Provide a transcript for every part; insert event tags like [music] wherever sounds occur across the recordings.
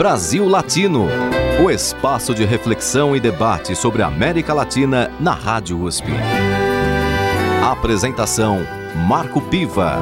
Brasil Latino, o espaço de reflexão e debate sobre a América Latina na Rádio USP. Apresentação Marco Piva.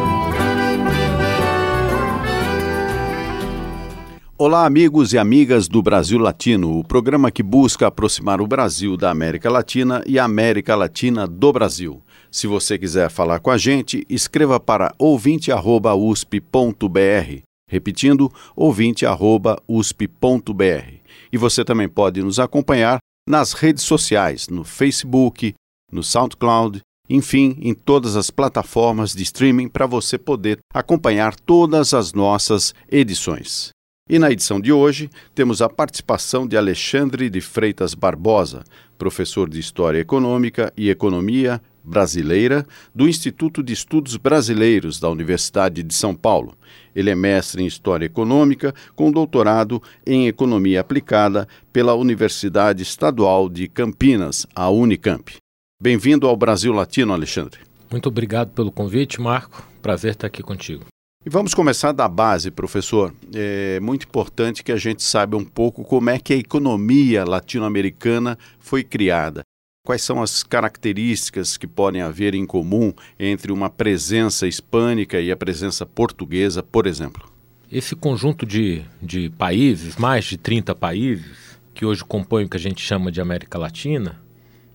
Olá, amigos e amigas do Brasil Latino, o programa que busca aproximar o Brasil da América Latina e a América Latina do Brasil. Se você quiser falar com a gente, escreva para ouvinte.usp.br. Repetindo, ouvinte.usp.br. E você também pode nos acompanhar nas redes sociais, no Facebook, no SoundCloud, enfim, em todas as plataformas de streaming para você poder acompanhar todas as nossas edições. E na edição de hoje temos a participação de Alexandre de Freitas Barbosa, professor de História Econômica e Economia Brasileira do Instituto de Estudos Brasileiros da Universidade de São Paulo. Ele é mestre em História Econômica com doutorado em Economia Aplicada pela Universidade Estadual de Campinas, a Unicamp. Bem-vindo ao Brasil Latino, Alexandre. Muito obrigado pelo convite, Marco. Prazer estar aqui contigo. E vamos começar da base, professor. É muito importante que a gente saiba um pouco como é que a economia latino-americana foi criada. Quais são as características que podem haver em comum entre uma presença hispânica e a presença portuguesa, por exemplo? Esse conjunto de, de países, mais de 30 países, que hoje compõem o que a gente chama de América Latina,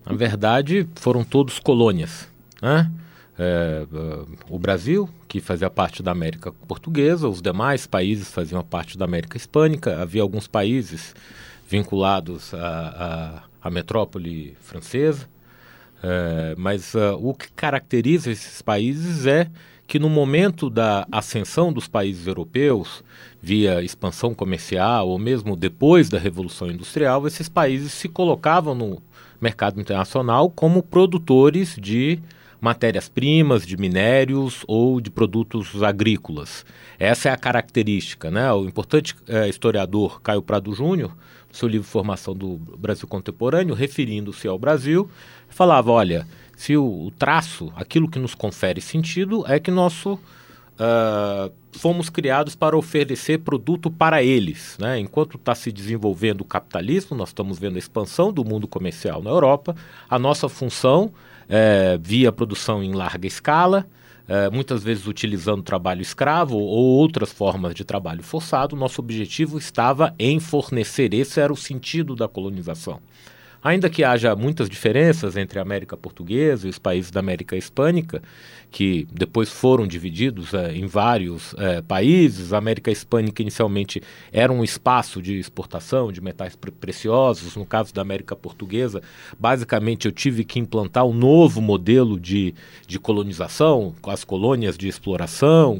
na verdade foram todos colônias. Né? É, o Brasil, que fazia parte da América Portuguesa, os demais países faziam parte da América Hispânica, havia alguns países vinculados à, à, à metrópole francesa, é, mas uh, o que caracteriza esses países é que no momento da ascensão dos países europeus, via expansão comercial ou mesmo depois da Revolução Industrial, esses países se colocavam no mercado internacional como produtores de matérias-primas, de minérios ou de produtos agrícolas. Essa é a característica. Né? O importante é, historiador Caio Prado Júnior, seu livro Formação do Brasil Contemporâneo, referindo-se ao Brasil, falava: olha, se o, o, traço, aquilo que nos confere sentido, é que nosso. Uh, fomos criados para oferecer produto para eles. Né? Enquanto está se desenvolvendo o capitalismo, nós estamos vendo a expansão do mundo comercial na Europa, a nossa função é, via produção em larga escala, é, muitas vezes utilizando trabalho escravo ou outras formas de trabalho forçado. Nosso objetivo estava em fornecer, esse era o sentido da colonização. Ainda que haja muitas diferenças entre a América Portuguesa e os países da América Hispânica, que depois foram divididos é, em vários é, países. A América Hispânica inicialmente era um espaço de exportação de metais pre preciosos. No caso da América Portuguesa, basicamente eu tive que implantar um novo modelo de, de colonização, com as colônias de exploração,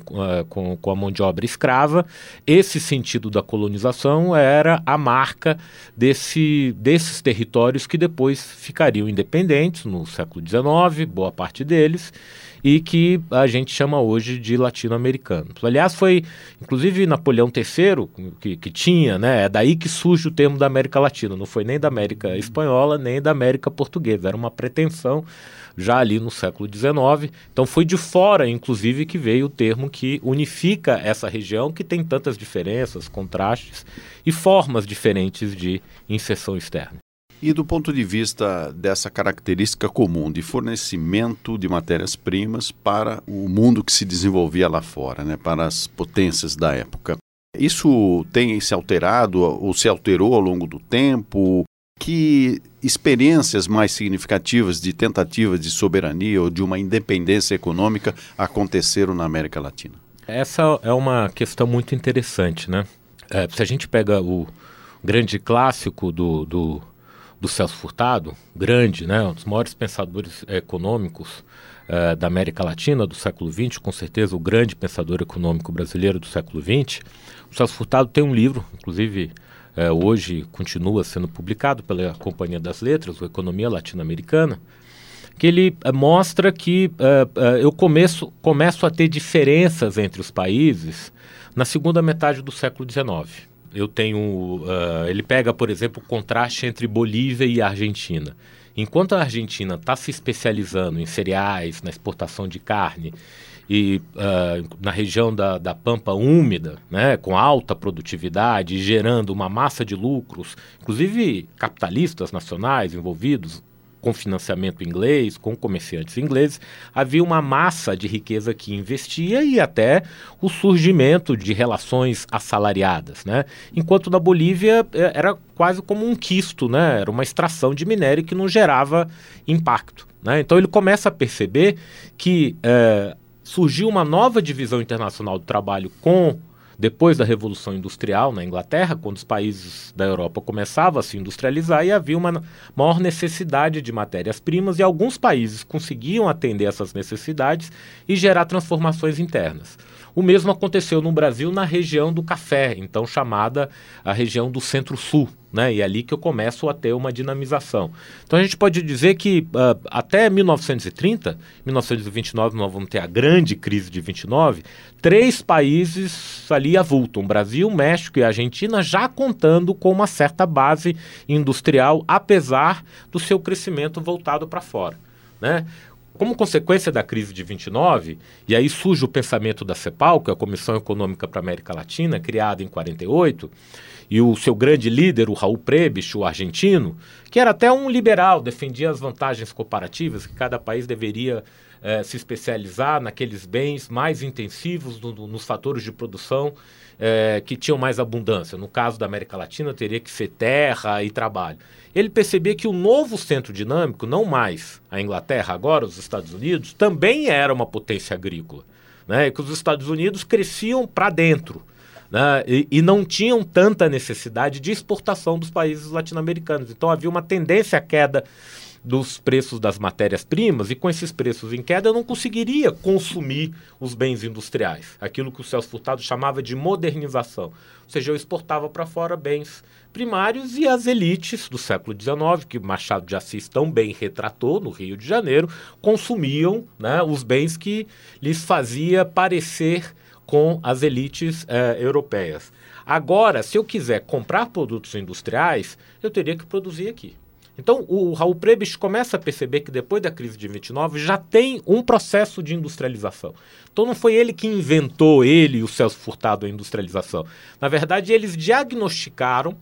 com, com a mão de obra escrava. Esse sentido da colonização era a marca desse, desses territórios que depois ficariam independentes no século XIX, boa parte deles e que a gente chama hoje de latino-americanos. Aliás, foi inclusive Napoleão III que, que tinha, né? É daí que surge o termo da América Latina, não foi nem da América Espanhola, nem da América Portuguesa, era uma pretensão já ali no século XIX. Então foi de fora, inclusive, que veio o termo que unifica essa região que tem tantas diferenças, contrastes e formas diferentes de inserção externa. E do ponto de vista dessa característica comum de fornecimento de matérias-primas para o mundo que se desenvolvia lá fora, né, para as potências da época. Isso tem se alterado ou se alterou ao longo do tempo? Que experiências mais significativas de tentativas de soberania ou de uma independência econômica aconteceram na América Latina? Essa é uma questão muito interessante, né? É, se a gente pega o grande clássico do, do do Celso Furtado, grande, né, um dos maiores pensadores econômicos uh, da América Latina do século XX, com certeza o grande pensador econômico brasileiro do século XX. O Celso Furtado tem um livro, inclusive uh, hoje continua sendo publicado pela Companhia das Letras, o Economia Latino-Americana, que ele uh, mostra que eu começo, começo a ter diferenças entre os países na segunda metade do século XIX eu tenho. Uh, ele pega, por exemplo, o contraste entre Bolívia e Argentina. Enquanto a Argentina está se especializando em cereais, na exportação de carne, e uh, na região da, da Pampa úmida, né, com alta produtividade, gerando uma massa de lucros, inclusive capitalistas nacionais envolvidos, com financiamento inglês, com comerciantes ingleses, havia uma massa de riqueza que investia e até o surgimento de relações assalariadas, né? Enquanto na Bolívia é, era quase como um quisto, né? Era uma extração de minério que não gerava impacto. Né? Então ele começa a perceber que é, surgiu uma nova divisão internacional do trabalho com depois da Revolução Industrial na Inglaterra, quando os países da Europa começavam a se industrializar e havia uma maior necessidade de matérias-primas e alguns países conseguiam atender essas necessidades e gerar transformações internas. O mesmo aconteceu no Brasil na região do café, então chamada a região do Centro-Sul, né? E é ali que eu começo a ter uma dinamização. Então a gente pode dizer que uh, até 1930, 1929 nós vamos ter a grande crise de 29, três países ali avultam, Brasil, México e Argentina, já contando com uma certa base industrial, apesar do seu crescimento voltado para fora. Né? Como consequência da crise de 29, e aí surge o pensamento da CEPAL, que é a Comissão Econômica para a América Latina, criada em 48, e o seu grande líder, o Raul Prebisch, o argentino, que era até um liberal, defendia as vantagens comparativas, que cada país deveria eh, se especializar naqueles bens mais intensivos, no, nos fatores de produção eh, que tinham mais abundância. No caso da América Latina, teria que ser terra e trabalho ele percebia que o novo centro dinâmico, não mais a Inglaterra, agora os Estados Unidos, também era uma potência agrícola. Né? E que os Estados Unidos cresciam para dentro. Né? E, e, não tinham tanta necessidade de exportação dos países latino-americanos. Então havia uma tendência à queda dos preços das matérias-primas e com esses preços em queda eu não conseguiria consumir os bens industriais, aquilo que o Celso Furtado chamava de modernização. Ou seja, eu exportava para fora bens primários e as elites do século XIX, que Machado de Assis tão bem retratou no Rio de Janeiro, consumiam né, os bens que lhes fazia parecer com as elites eh, europeias. Agora, se eu quiser comprar produtos industriais, eu teria que produzir aqui. Então, o Raul Prebisch começa a perceber que depois da crise de 29 já tem um processo de industrialização. Então, não foi ele que inventou, ele e o Celso Furtado, a industrialização. Na verdade, eles diagnosticaram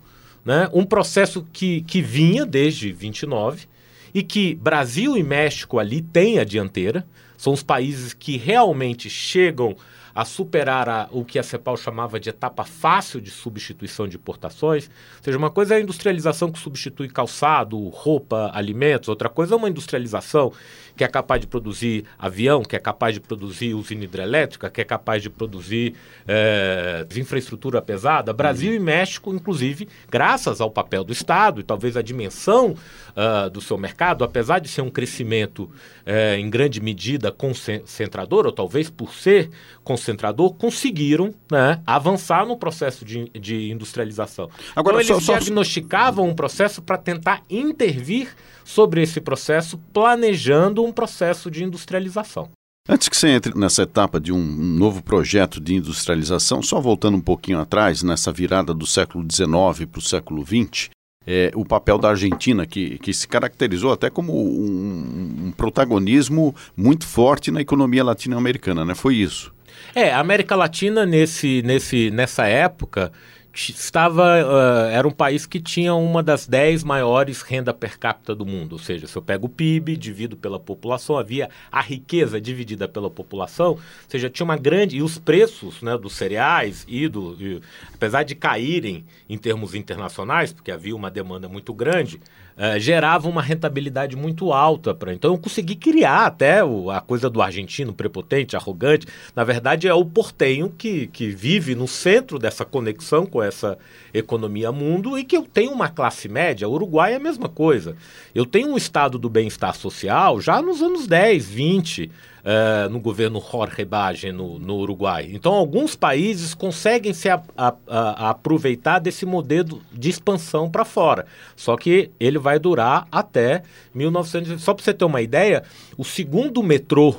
né, um processo que, que vinha desde 29 e que Brasil e México ali têm a dianteira. São os países que realmente chegam a superar a, o que a CEPAL chamava de etapa fácil de substituição de importações. Ou seja, uma coisa é a industrialização que substitui calçado, roupa, alimentos, outra coisa é uma industrialização que é capaz de produzir avião, que é capaz de produzir usina hidrelétrica, que é capaz de produzir é, infraestrutura pesada. Brasil uhum. e México, inclusive, graças ao papel do Estado e talvez a dimensão uh, do seu mercado, apesar de ser um crescimento é, em grande medida concentrador, ou talvez por ser concentrador, conseguiram né, avançar no processo de, de industrialização. Agora, então, eles só, diagnosticavam um processo para tentar intervir sobre esse processo, planejando um processo de industrialização. Antes que você entre nessa etapa de um novo projeto de industrialização, só voltando um pouquinho atrás, nessa virada do século XIX para o século XX, é, o papel da Argentina, que, que se caracterizou até como um, um protagonismo muito forte na economia latino-americana, né? Foi isso. É, a América Latina, nesse, nesse, nessa época, estava uh, era um país que tinha uma das dez maiores renda per capita do mundo, ou seja, se eu pego o PIB divido pela população, havia a riqueza dividida pela população, ou seja, tinha uma grande e os preços né, dos cereais e do e, apesar de caírem em termos internacionais, porque havia uma demanda muito grande, uh, gerava uma rentabilidade muito alta para. Então eu consegui criar até o, a coisa do argentino prepotente, arrogante. Na verdade é o portenho que, que vive no centro dessa conexão com essa economia mundo e que eu tenho uma classe média. O Uruguai é a mesma coisa. Eu tenho um estado do bem-estar social já nos anos 10, 20 uh, no governo Jorge Baggio no, no, Uruguai. Então, alguns países conseguem se a, a, a aproveitar desse modelo de expansão para fora. Só que ele vai durar até 1900. Só para você ter uma ideia, o segundo metrô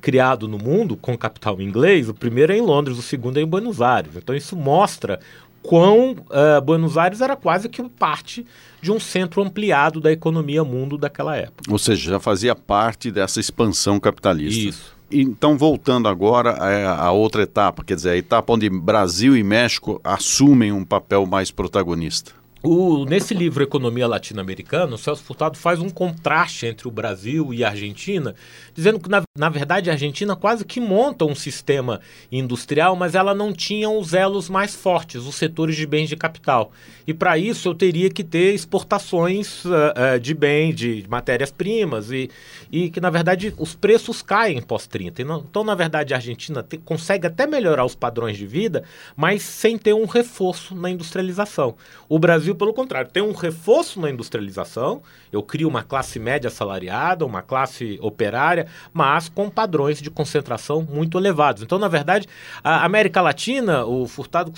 criado no mundo com capital inglês, o primeiro é em Londres, o segundo é em Buenos Aires. Então isso mostra quão uh, Buenos Aires era quase que parte de um centro ampliado da economia mundo daquela época. Ou seja, já fazia parte dessa expansão capitalista. Isso. Então, voltando agora à outra etapa, quer dizer, a etapa onde Brasil e México assumem um papel mais protagonista. O, nesse livro Economia Latino-Americana, o Celso Furtado faz um contraste entre o Brasil e a Argentina, dizendo que, na, na, verdade, a Argentina quase que monta um sistema industrial, mas ela não tinha os elos mais fortes, os setores de bens de capital. E para isso eu teria que ter exportações uh, uh, de bens, de matérias-primas, e, e que, na verdade, os preços caem pós-30. Então, na verdade, a Argentina te, consegue até melhorar os padrões de vida, mas sem ter um reforço na industrialização. O Brasil Brasil, pelo contrário, tem um reforço na industrialização. Eu crio uma classe média salariada, uma classe operária, mas com padrões de concentração muito elevados. Então, na verdade, a América Latina, o Furtado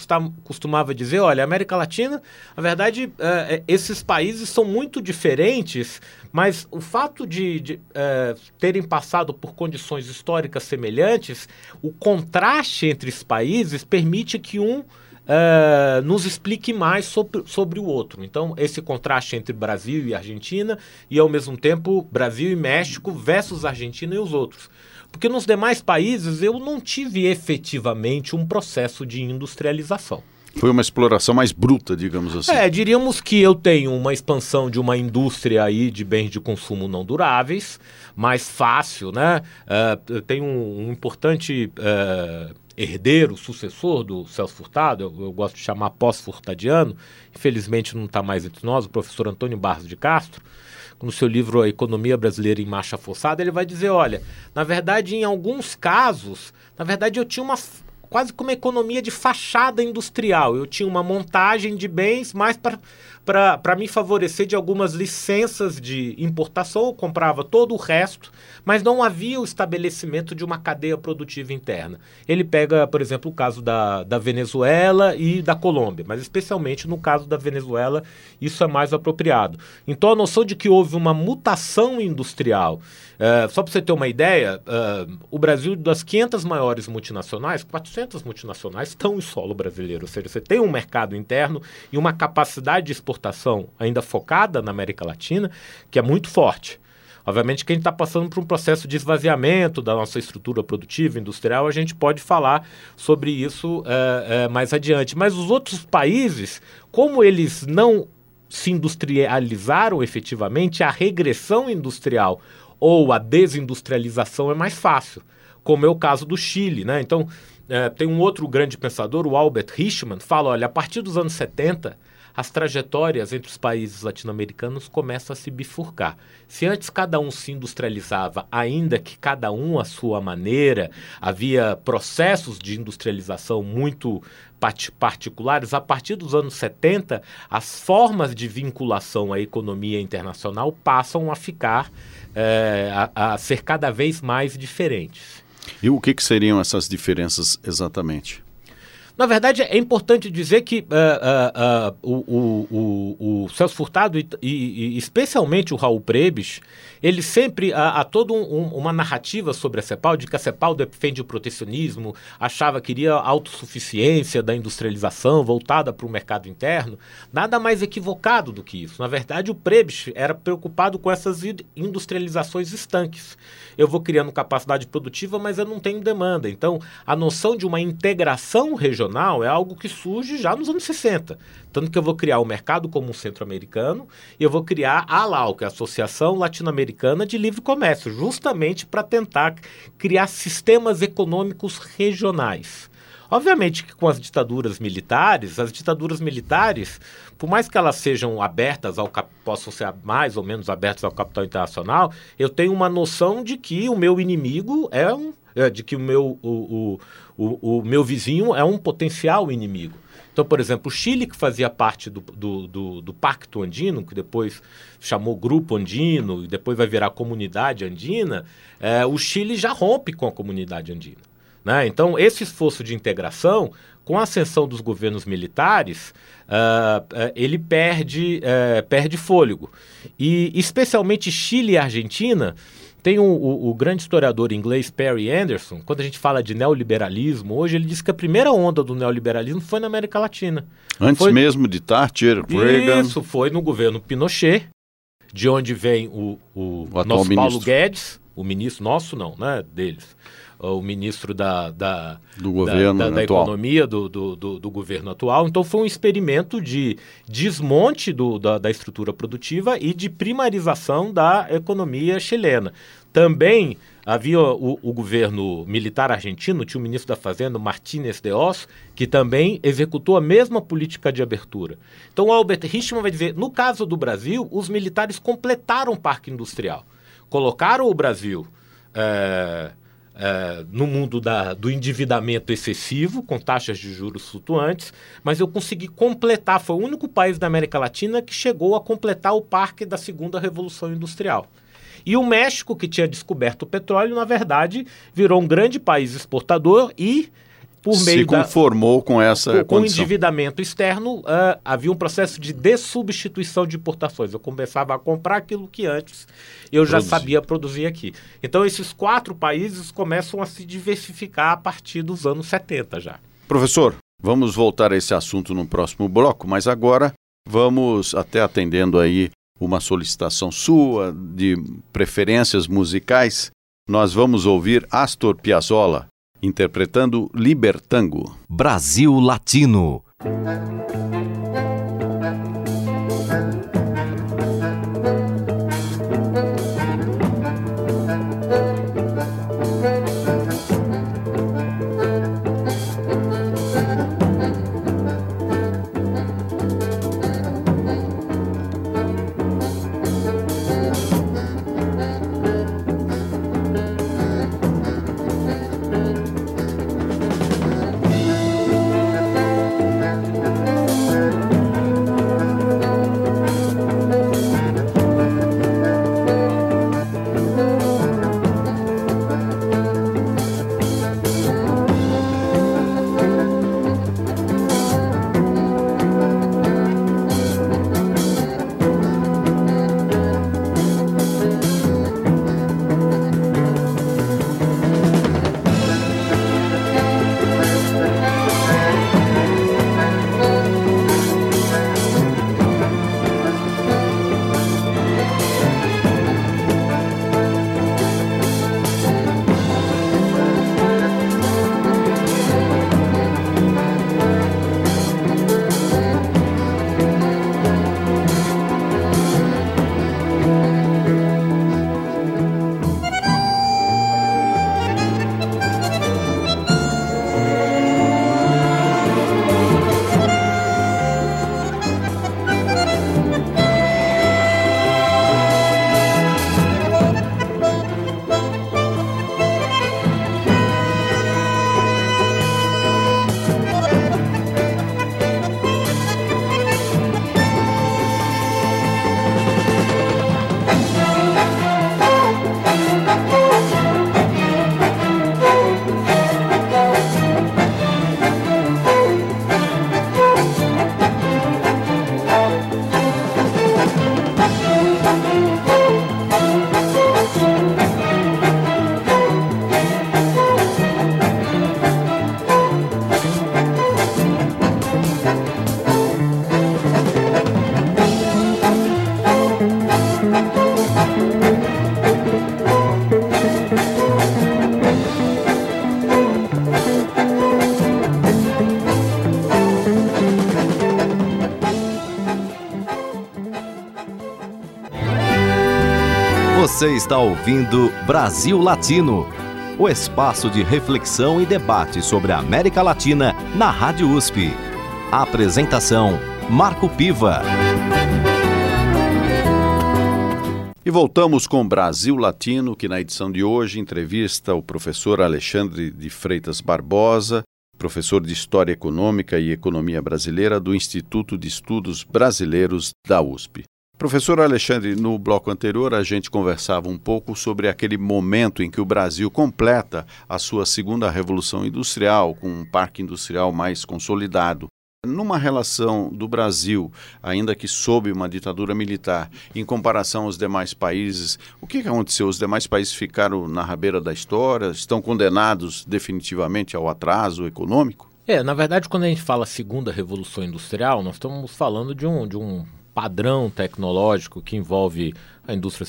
costumava dizer: olha, a América Latina, na verdade, é, é, esses países são muito diferentes, mas o fato de, de é, terem passado por condições históricas semelhantes, o contraste entre os países permite que um uh, nos explique mais sobre, sobre o outro. Então, esse contraste entre Brasil e Argentina e, ao mesmo tempo, Brasil e México versus Argentina e os outros. Porque nos demais países eu não tive efetivamente um processo de industrialização. Foi uma exploração mais bruta, digamos assim. É, diríamos que eu tenho uma expansão de uma indústria aí de bens de consumo não duráveis, mais fácil, né? Uh, eu tenho um, um importante uh, herdeiro, sucessor do Celso Furtado, eu, eu gosto de chamar pós-furtadiano, infelizmente não está mais entre nós, o professor Antônio Barros de Castro, no seu livro A Economia Brasileira em Marcha Forçada, ele vai dizer, olha, na verdade, em alguns casos, na verdade eu tinha uma quase como uma economia de fachada industrial. Eu tinha uma montagem de bens mais para para me favorecer de algumas licenças de importação, eu comprava todo o resto, mas não havia o estabelecimento de uma cadeia produtiva interna. Ele pega, por exemplo, o caso da, da Venezuela e da Colômbia, mas especialmente no caso da Venezuela, isso é mais apropriado. Então a noção de que houve uma mutação industrial, é, só para você ter uma ideia, é, o Brasil, das 500 maiores multinacionais, 400 multinacionais estão em solo brasileiro, ou seja, você tem um mercado interno e uma capacidade de exportação exportação ainda focada na América Latina, que é muito forte. Obviamente que a gente está passando por um processo de esvaziamento da nossa estrutura produtiva, industrial, a gente pode falar sobre isso é, é, mais adiante. Mas os outros países, como eles não se industrializaram efetivamente, a regressão industrial ou a desindustrialização é mais fácil, como é o caso do Chile. Né? Então, é, tem um outro grande pensador, o Albert Hirschman, fala, olha, a partir dos anos 70 as trajetórias entre os países latino-americanos começam a se bifurcar. Se antes cada um se industrializava, ainda que cada um à sua maneira, havia processos de industrialização muito particulares, a partir dos anos 70, as formas de vinculação à economia internacional passam a ficar, é, a, a ser cada vez mais diferentes. E o que, que seriam essas diferenças exatamente? Na verdade, é importante dizer que uh, uh, uh, o, o, o, Celso Furtado e, e, especialmente o Raul Prebes, ele sempre há, há toda um, uma narrativa sobre a CEPAL, de que a CEPAL defende o protecionismo, achava que iria autossuficiência da industrialização voltada para o mercado interno. Nada mais equivocado do que isso. Na verdade, o Prebes era preocupado com essas industrializações estanques. Eu vou criando capacidade produtiva, mas eu não tenho demanda. Então, a noção de uma integração regional é algo que surge já nos anos 60. Tanto que eu vou criar o Mercado Comum Centro-Americano e eu vou criar a ALAU, que é a Associação Latino-Americana de Livre Comércio, justamente para tentar criar sistemas econômicos regionais. Obviamente que com as ditaduras militares, as ditaduras militares, por mais que elas sejam abertas ao possam ser mais ou menos abertas ao capital internacional, eu tenho uma noção de que o meu inimigo é um é, de que o meu, o, o, o, meu vizinho é um potencial inimigo. Então, por exemplo, o Chile, que fazia parte do, do, do, do Pacto Andino, que depois chamou Grupo Andino e depois vai virar Comunidade Andina, é, o Chile já rompe com a Comunidade Andina. Né? Então, esse esforço de integração, com a ascensão dos governos militares, uh, ele perde, uh, perde fôlego. E, especialmente Chile e Argentina, tem o, o, o, grande historiador inglês Perry Anderson, quando a gente fala de neoliberalismo, hoje ele diz que a primeira onda do neoliberalismo foi na América Latina. Antes foi... mesmo de Thatcher, Reagan. Isso, foi no governo Pinochet, de onde vem o, o, O nosso Paulo ministro. Guedes, o ministro nosso não, né? Deles. O ministro da, da, Do governo da, da, da economia do, do, do, do governo atual. Então foi um experimento de desmonte do, da, da estrutura produtiva e de primarização da economia chilena. Também havia o, o governo militar argentino, tinha o ministro da Fazenda, Martínez de Oz, que também executou a mesma política de abertura. Então Albert Richman vai dizer, no caso do Brasil, os militares completaram o parque industrial. Colocaram o Brasil é, é, no mundo da- do endividamento excessivo, com taxas de juros flutuantes, mas eu consegui completar, foi o único país da América Latina que chegou a completar o parque da segunda revolução industrial. E o México, que tinha descoberto o petróleo, na verdade, virou um grande país exportador e, por Se meio da, conformou com essa com, com o condição. endividamento externo, ah, havia um processo de dessubstituição de importações. Eu começava a comprar aquilo que antes eu já Produzir. sabia produzir aqui. Então, esses quatro países começam a se diversificar a partir dos anos 70 já. Professor, vamos voltar a esse assunto no próximo bloco, mas agora vamos até atendendo aí uma solicitação sua de preferências musicais. Nós vamos ouvir Astor Piazzolla interpretando Libertango. Brasil Latino. Você está ouvindo Brasil Latino, o espaço de reflexão e debate sobre a América Latina na Rádio USP. Apresentação: Marco Piva. E voltamos com Brasil Latino, que na edição de hoje entrevista o professor Alexandre de Freitas Barbosa, professor de História Econômica e Economia Brasileira do Instituto de Estudos Brasileiros da USP. Professor Alexandre, no bloco anterior a gente conversava um pouco sobre aquele momento em que o Brasil completa a sua segunda revolução industrial, com um parque industrial mais consolidado. Numa relação do Brasil, ainda que sob uma ditadura militar, em comparação aos demais países, o que aconteceu? Os demais países ficaram na rabeira da história? Estão condenados definitivamente ao atraso econômico? É, na verdade, quando a gente fala segunda revolução industrial, nós estamos falando de um, de um padrão tecnológico que envolve a indústria,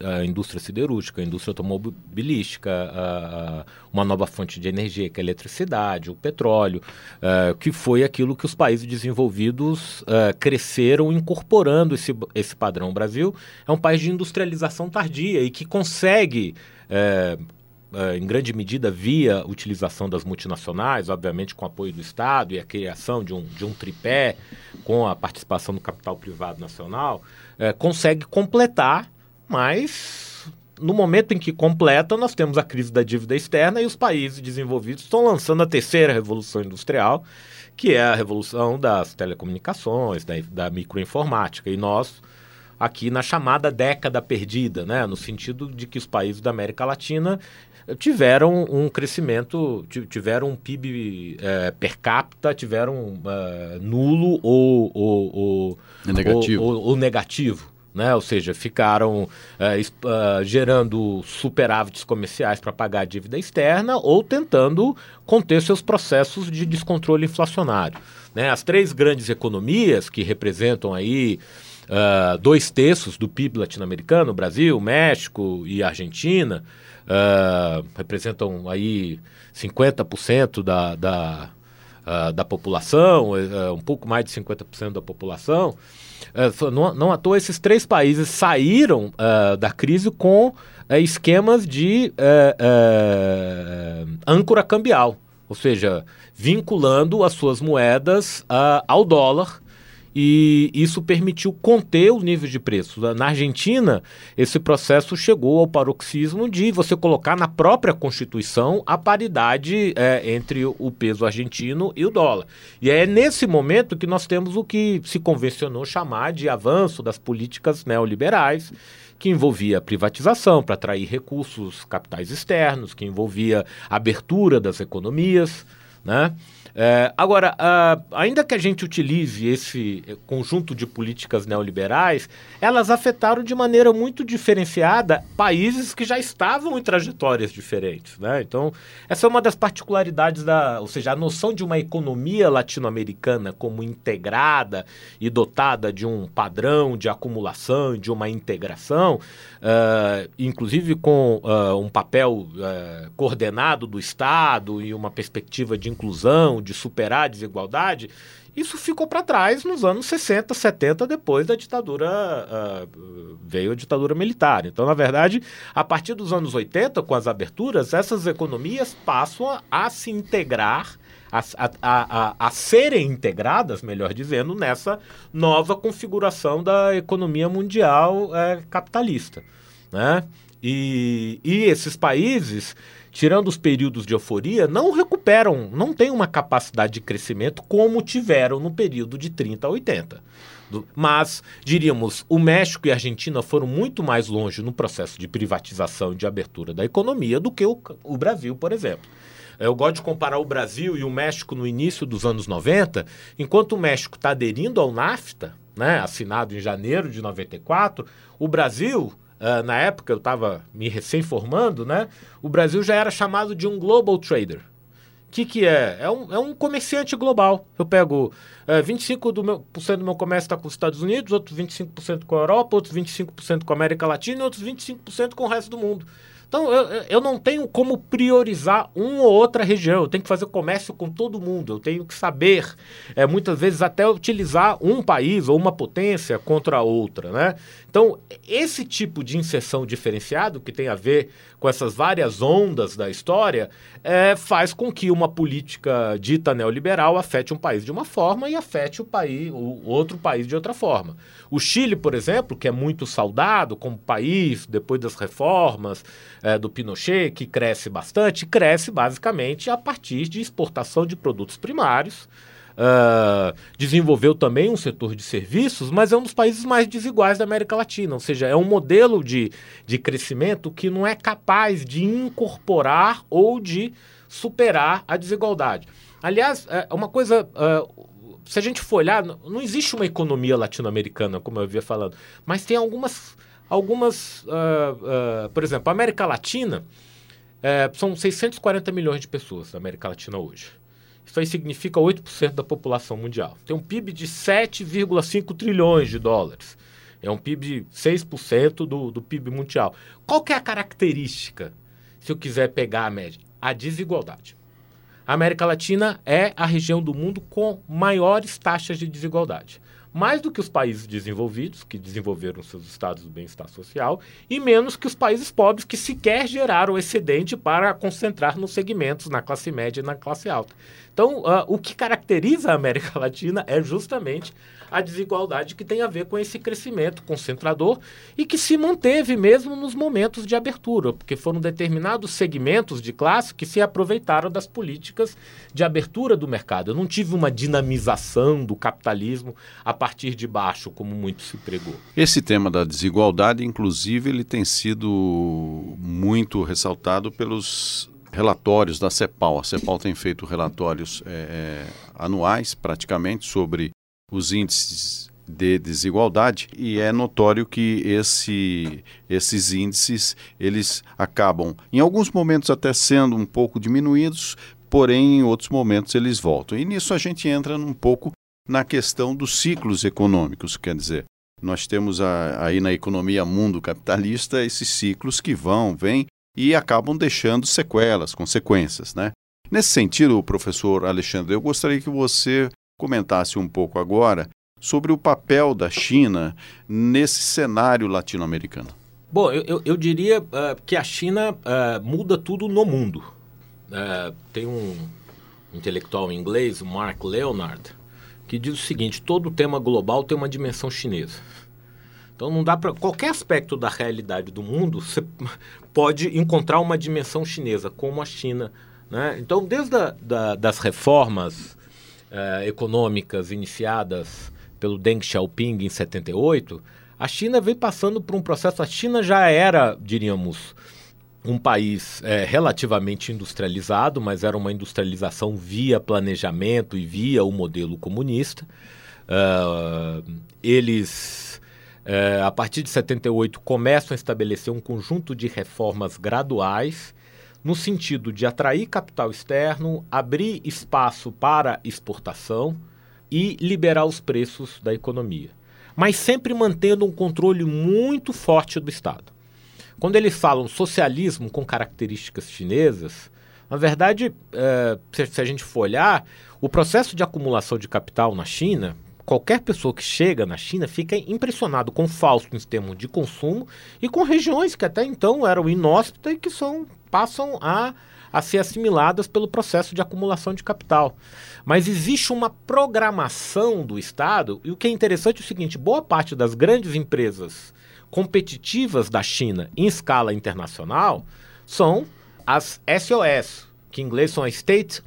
a indústria siderúrgica, a indústria automobilística, a, a, uma nova fonte de energia, que é a eletricidade, o petróleo, uh, que foi aquilo que os países desenvolvidos uh, cresceram incorporando esse, esse padrão. O Brasil é um país de industrialização tardia e que consegue. Uh, em grande medida via utilização das multinacionais, obviamente com apoio do Estado e a criação de um, de um tripé com a participação do capital privado nacional, é, consegue completar, mas no momento em que completa, nós temos a crise da dívida externa e os países desenvolvidos estão lançando a terceira revolução industrial, que é a revolução das telecomunicações, da, da microinformática. E nós, aqui na chamada década perdida, né, no sentido de que os países da América Latina tiveram um crescimento, tiveram um PIB é, per capita, tiveram uh, nulo ou, ou, ou, negativo. ou, ou negativo. Né? Ou seja, ficaram uh, uh, gerando superávites comerciais para pagar a dívida externa ou tentando conter seus processos de descontrole inflacionário. Né? As três grandes economias que representam aí uh, dois terços do PIB latino-americano, Brasil, México e Argentina, uh, representam aí 50% da, da, uh, da população, uh, um pouco mais de 50% da população. Não, não, à toa, esses três países saíram da crise com esquemas de âncora cambial, ou seja, vinculando as suas moedas ao dólar e isso permitiu conter o nível de preços. Na Argentina, esse processo chegou ao paroxismo de você colocar na própria Constituição a paridade é, entre o peso argentino e o dólar. E é nesse momento que nós temos o que se convencionou chamar de avanço das políticas neoliberais que envolvia privatização para atrair recursos capitais externos, que envolvia abertura das economias, né? É, agora, uh, ainda que a gente utilize esse conjunto de políticas neoliberais, elas afetaram de maneira muito diferenciada países que já estavam em trajetórias diferentes. Né? Então, essa é uma das particularidades da. Ou seja, a noção de uma economia latino-americana como integrada e dotada de um padrão de acumulação, de uma integração, uh, inclusive com uh, um papel coordenado do Estado e uma perspectiva de inclusão de superar a desigualdade, isso ficou para trás nos anos 60, 70, depois da ditadura, uh, veio a ditadura militar. Então, na verdade, a partir dos anos 80, com as aberturas, essas economias passam a, se integrar, a, a, a, a, serem integradas, melhor dizendo, nessa nova configuração da economia mundial é, capitalista. Né? E, e esses países tirando os períodos de euforia, não recuperam, não têm uma capacidade de crescimento como tiveram no período de 30 a 80. Mas, diríamos, o México e a Argentina foram muito mais longe no processo de privatização e de abertura da economia do que o, o Brasil, por exemplo. Eu gosto de comparar o Brasil e o México no início dos anos 90, enquanto o México está aderindo ao NAFTA, né, assinado em janeiro de 94, o Brasil Uh, na época, eu estava me recém-formando, né? O Brasil já era chamado de um global trader. O que, que é? É um, é um comerciante global. Eu pego uh, é, 25% do meu, do meu comércio está com os Estados Unidos, outros 25% com a Europa, outros 25% com a América Latina e outros 25% com o resto do mundo. Então, eu, eu não tenho como priorizar uma ou outra região. Eu tenho que fazer comércio com todo mundo. Eu tenho que saber, é, muitas vezes, até utilizar um país ou uma potência contra a outra. Né? Então, esse tipo de inserção diferenciado, que tem a ver com essas várias ondas da história, é, faz com que uma política dita neoliberal afete um país de uma forma e afete o, país, o outro país de outra forma. O Chile, por exemplo, que é muito saudado como país depois das reformas, é, do Pinochet, que cresce bastante, cresce basicamente a partir de exportação de produtos primários. Uh, desenvolveu também um setor de serviços, mas é um dos países mais desiguais da América Latina. Ou seja, é um modelo de, de crescimento que não é capaz de incorporar ou de superar a desigualdade. Aliás, é uma coisa. Uh, se a gente for olhar, não existe uma economia latino-americana, como eu havia falando, mas tem algumas algumas, uh, uh, por exemplo, a América Latina, uh, são 640 milhões de pessoas na América Latina hoje. Isso aí significa 8% da população mundial. Tem um PIB de 7,5 trilhões de dólares. É um PIB de 6% do, do PIB mundial. Qual que é a característica, se eu quiser pegar a média? A desigualdade. A América Latina é a região do mundo com maiores taxas de desigualdade mais do que os países desenvolvidos, que desenvolveram seus estados do bem-estar social, e menos que os países pobres, que sequer geraram excedente para concentrar nos segmentos, na classe média e na classe alta. Então, uh, o que caracteriza a América [laughs] Latina é justamente a desigualdade que tem a ver com esse crescimento concentrador e que se manteve mesmo nos momentos de abertura, porque foram determinados segmentos de classe que se aproveitaram das políticas de abertura do mercado. Eu não tive uma dinamização do capitalismo a partir de baixo, como muito se pregou. Esse tema da desigualdade, inclusive, ele tem sido muito ressaltado pelos relatórios da CEPAL. A CEPAL tem feito relatórios é, anuais, praticamente, sobre os índices de desigualdade e é notório que esse, esses índices eles acabam em alguns momentos até sendo um pouco diminuídos, porém em outros momentos eles voltam. E nisso a gente entra um pouco na questão dos ciclos econômicos, quer dizer, nós temos a, aí na economia mundo capitalista esses ciclos que vão, vêm e acabam deixando sequelas, consequências, né? Nesse sentido, professor Alexandre, eu gostaria que você comentasse um pouco agora sobre o papel da China nesse cenário latino-americano. Bom, eu, eu diria uh, que a China uh, muda tudo no mundo. Uh, tem um intelectual inglês, Mark Leonard, que diz o seguinte: todo tema global tem uma dimensão chinesa. Então não dá para qualquer aspecto da realidade do mundo você [laughs] pode encontrar uma dimensão chinesa, como a China. Né? Então, desde a, da, das reformas uh, econômicas iniciadas pelo Deng Xiaoping em 78, a China veio passando por um processo. A China já era, diríamos, um país é, relativamente industrializado, mas era uma industrialização via planejamento e via o modelo comunista. Uh, eles, uh, a partir de 78, começam a estabelecer um conjunto de reformas graduais no sentido de atrair capital externo, abrir espaço para exportação e liberar os preços da economia, mas sempre mantendo um controle muito forte do Estado. Quando eles falam socialismo com características chinesas, na verdade, é, se a gente for olhar, o processo de acumulação de capital na China, qualquer pessoa que chega na China fica impressionado com o falso em termos de consumo e com regiões que até então eram inóspitas e que são, passam a, a ser assimiladas pelo processo de acumulação de capital. Mas existe uma programação do Estado, e o que é interessante é o seguinte: boa parte das grandes empresas competitivas da China em escala internacional são as SOS, que em inglês são State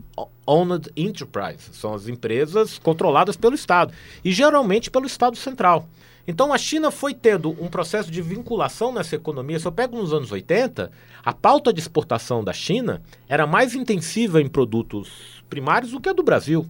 Owned Enterprise, são as empresas controladas pelo Estado e geralmente pelo Estado central. Então a China foi tendo um processo de vinculação nessa economia. Se eu pego nos anos 80, a pauta de exportação da China era mais intensiva em produtos primários do que a do Brasil,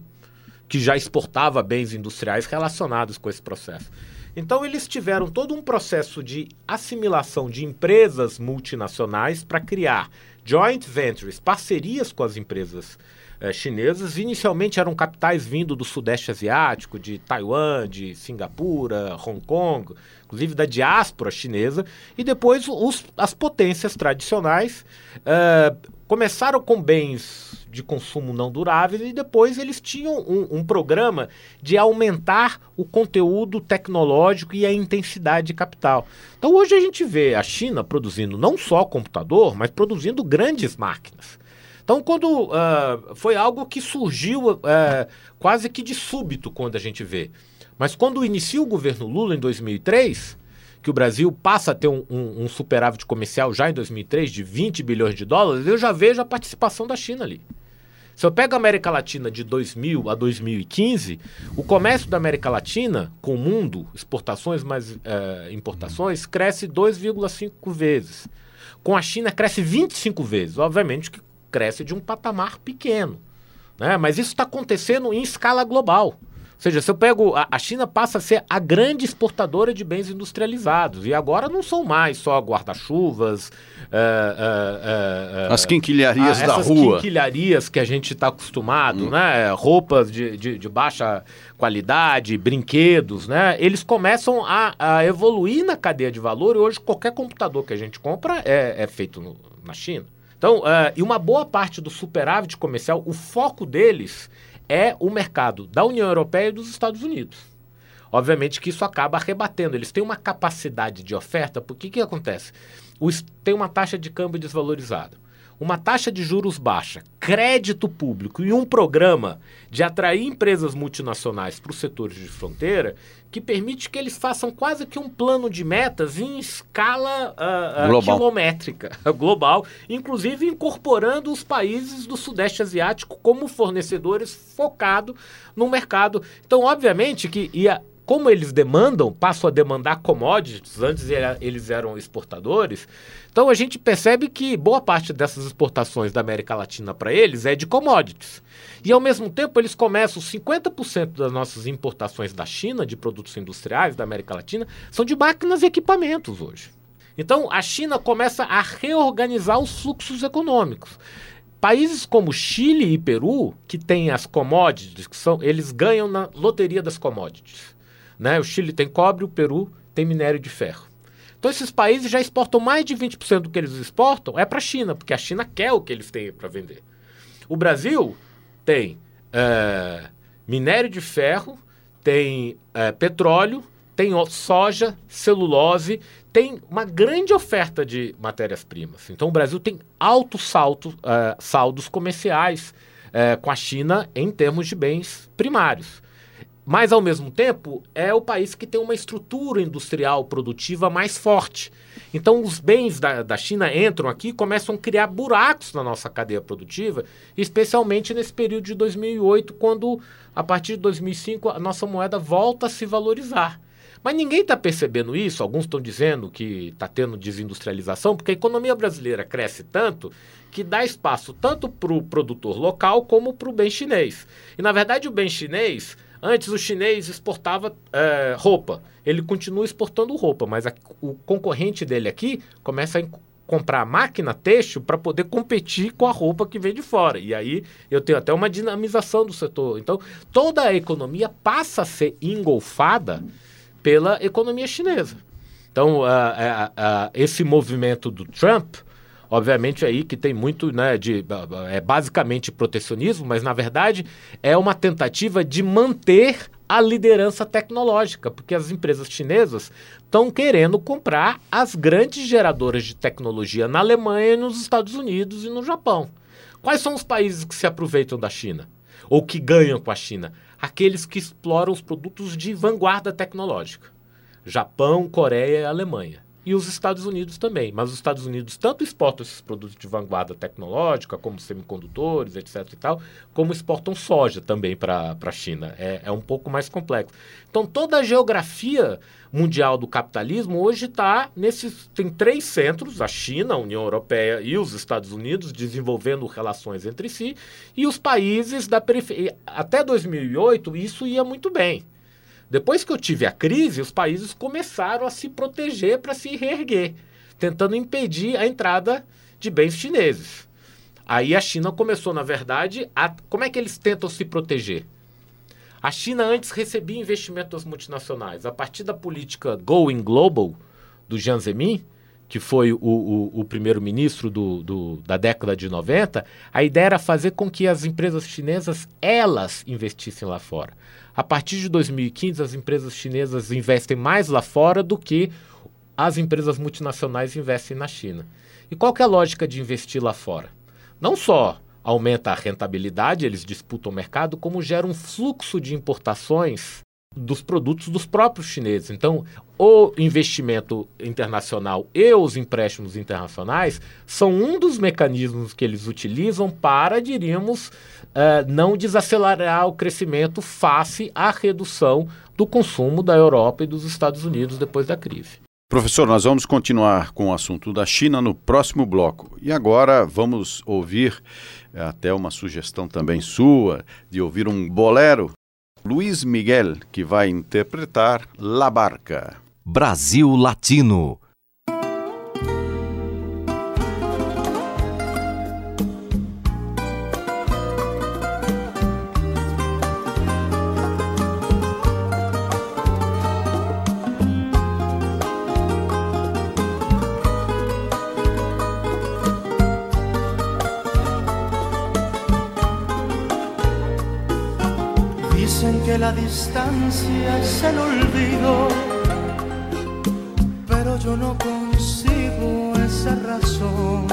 que já exportava bens industriais relacionados com esse processo. Então eles tiveram todo um processo de assimilação de empresas multinacionais para criar joint ventures, parcerias com as empresas eh, chinesas. Inicialmente eram capitais vindo do Sudeste Asiático, de Taiwan, de Singapura, Hong Kong, inclusive da diáspora chinesa. E depois os, as potências tradicionais eh, começaram com bens de consumo não duráveis e depois eles tinham um, um, programa de aumentar o conteúdo tecnológico e a intensidade de capital. Então hoje a gente vê a China produzindo não só computador, mas produzindo grandes máquinas. Então, quando uh, foi algo que surgiu uh, quase que de súbito quando a gente vê. Mas quando inicia o governo Lula em 2003, que o Brasil passa a ter um, um, um, superávit comercial já em 2003 de 20 bilhões de dólares, eu já vejo a participação da China ali. Se eu pego a América Latina de 2000 a 2015, o comércio da América Latina com o mundo, exportações mais é, importações, cresce 2,5 vezes. Com a China cresce 25 vezes. Obviamente que cresce de um patamar pequeno. Né? Mas isso está acontecendo em escala global. seja, se eu pego. A, a, China passa a ser a grande exportadora de bens industrializados. E agora não são mais só guarda-chuvas. Uh, uh, uh, as quinquilharias da rua. As quinquilharias que a gente está acostumado, hum. né? Roupas de, de, de, baixa qualidade, brinquedos, né? Eles começam a, a, evoluir na cadeia de valor e hoje qualquer computador que a gente compra é, é feito no, na China. Então, e uma boa parte do superávit comercial, o foco deles é o mercado da União Europeia e dos Estados Unidos. Obviamente que isso acaba rebatendo. Eles têm uma capacidade de oferta, porque o que acontece? tem uma taxa de câmbio desvalorizada, uma taxa de juros baixa, crédito público e um programa de atrair empresas multinacionais para os setores de fronteira que permite que eles façam quase que um plano de metas em escala uh, uh, global. quilométrica, [laughs] global, inclusive incorporando os países do Sudeste Asiático como fornecedores focado no mercado. Então, obviamente que ia como eles demandam, passam a demandar commodities, antes eles eram exportadores, então a gente percebe que boa parte dessas exportações da América Latina para eles é de commodities. E ao mesmo tempo eles começam, 50% das nossas importações da China, de produtos industriais da América Latina, são de máquinas e equipamentos hoje. Então a China começa a reorganizar os fluxos econômicos. Países como Chile e Peru, que têm as commodities, que são, eles ganham na loteria das commodities. Né? O Chile tem cobre, o Peru tem minério de ferro. Então esses países já exportam mais de 20% do que eles exportam é para a China, porque a China quer o que eles têm para vender. O Brasil tem é, minério de ferro, tem é, petróleo, tem soja, celulose, tem uma grande oferta de matérias-primas. Então o Brasil tem altos é, saldos comerciais com a China em termos de bens primários. Mas, ao mesmo tempo, é o país que tem uma estrutura industrial produtiva mais forte. Então, os bens da, da China entram aqui e começam a criar buracos na nossa cadeia produtiva, especialmente nesse período de 2008, quando, a partir de 2005, a nossa moeda volta a se valorizar. Mas ninguém está percebendo isso. Alguns estão dizendo que está tendo desindustrialização, porque a economia brasileira cresce tanto que dá espaço tanto para o produtor local como para o bem chinês. E, na verdade, o bem chinês Antes o chinês exportava é, roupa. Ele continua exportando roupa, mas a, o concorrente dele aqui começa a comprar máquina têxtil para poder competir com a roupa que vem de fora. E aí eu tenho até uma dinamização do setor. Então, toda a economia passa a ser engolfada pela economia chinesa. Então, uh, uh, uh, esse movimento do Trump Obviamente aí que tem muito, né, de é basicamente protecionismo, mas na verdade é uma tentativa de manter a liderança tecnológica, porque as empresas chinesas estão querendo comprar as grandes geradoras de tecnologia na Alemanha, nos Estados Unidos e no Japão. Quais são os países que se aproveitam da China? Ou que ganham com a China? Aqueles que exploram os produtos de vanguarda tecnológica. Japão, Coreia e Alemanha e os Estados Unidos também. Mas os Estados Unidos tanto exportam esses produtos de vanguarda tecnológica, como semicondutores, etc. e tal, como exportam soja também para a China. É, é um pouco mais complexo. Então, toda a geografia mundial do capitalismo hoje está nesses. Tem três centros: a China, a União Europeia e os Estados Unidos, desenvolvendo relações entre si, e os países da periferia. Até 2008, isso ia muito bem. Depois que eu tive a crise, os países começaram a se proteger para se reerguer, tentando impedir a entrada de bens chineses. Aí a China começou, na verdade, a... como é que eles tentam se proteger? A China antes recebia investimento das multinacionais. A partir da política Going Global do Jiang Zemin, que foi o, o, o primeiro-ministro do, do, da década de 90, a ideia era fazer com que as empresas chinesas, elas investissem lá fora. A partir de 2015, as empresas chinesas investem mais lá fora do que as empresas multinacionais investem na China. E qual é a lógica de investir lá fora? Não só aumenta a rentabilidade, eles disputam o mercado, como gera um fluxo de importações dos produtos dos próprios chineses. Então, o investimento internacional e os empréstimos internacionais são um dos mecanismos que eles utilizam para, diríamos, uh, não desacelerar o crescimento face à redução do consumo da Europa e dos Estados Unidos depois da crise. Professor, nós vamos continuar com o assunto da China no próximo bloco. E agora vamos ouvir até uma sugestão também sua de ouvir um bolero Luiz Miguel, que vai interpretar La Barca. Brasil Latino distancia es el olvido, pero yo no consigo esa razón,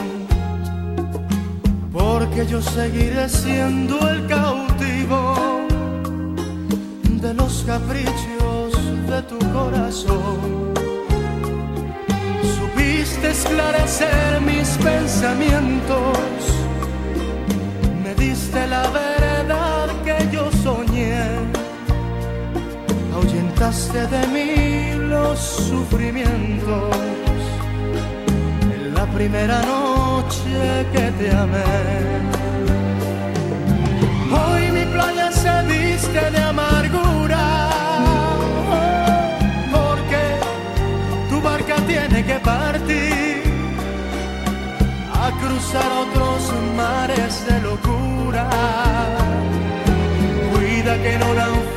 porque yo seguiré siendo el cautivo de los caprichos de tu corazón. Supiste esclarecer mis pensamientos, me diste la verdad de mí los sufrimientos en la primera noche que te amé. Hoy mi playa se viste de amargura porque tu barca tiene que partir a cruzar otros mares de locura. Cuida que no naufrague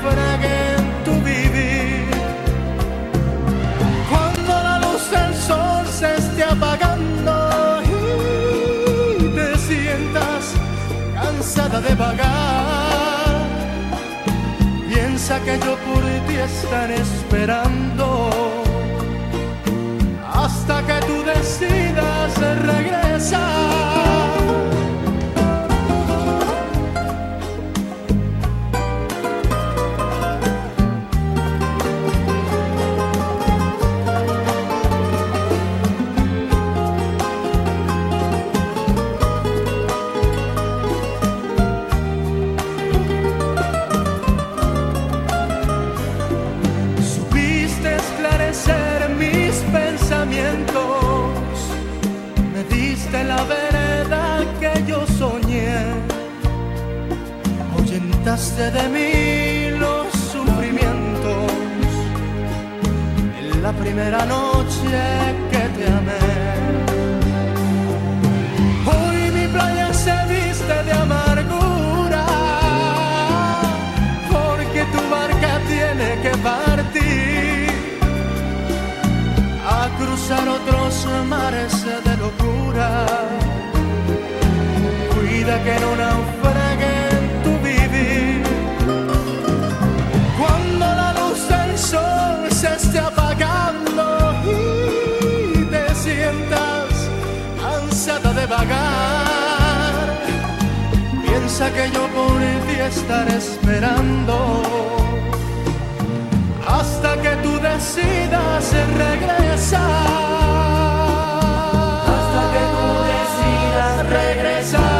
de vagar. Piensa que yo por ti estaré esperando hasta que tú decidas regresar. De mí los sufrimientos en la primera noche que te amé. Hoy mi playa se viste de amargura porque tu barca tiene que partir a cruzar otros mares de locura. Cuida que no naufrague Piensa que yo por ti estaré esperando hasta que tú decidas regresar. Hasta que tú decidas regresar.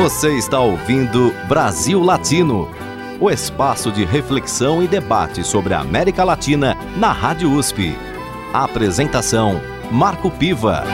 Você está ouvindo Brasil Latino o espaço de reflexão e debate sobre a América Latina na Rádio USP. apresentação: Marco Piva.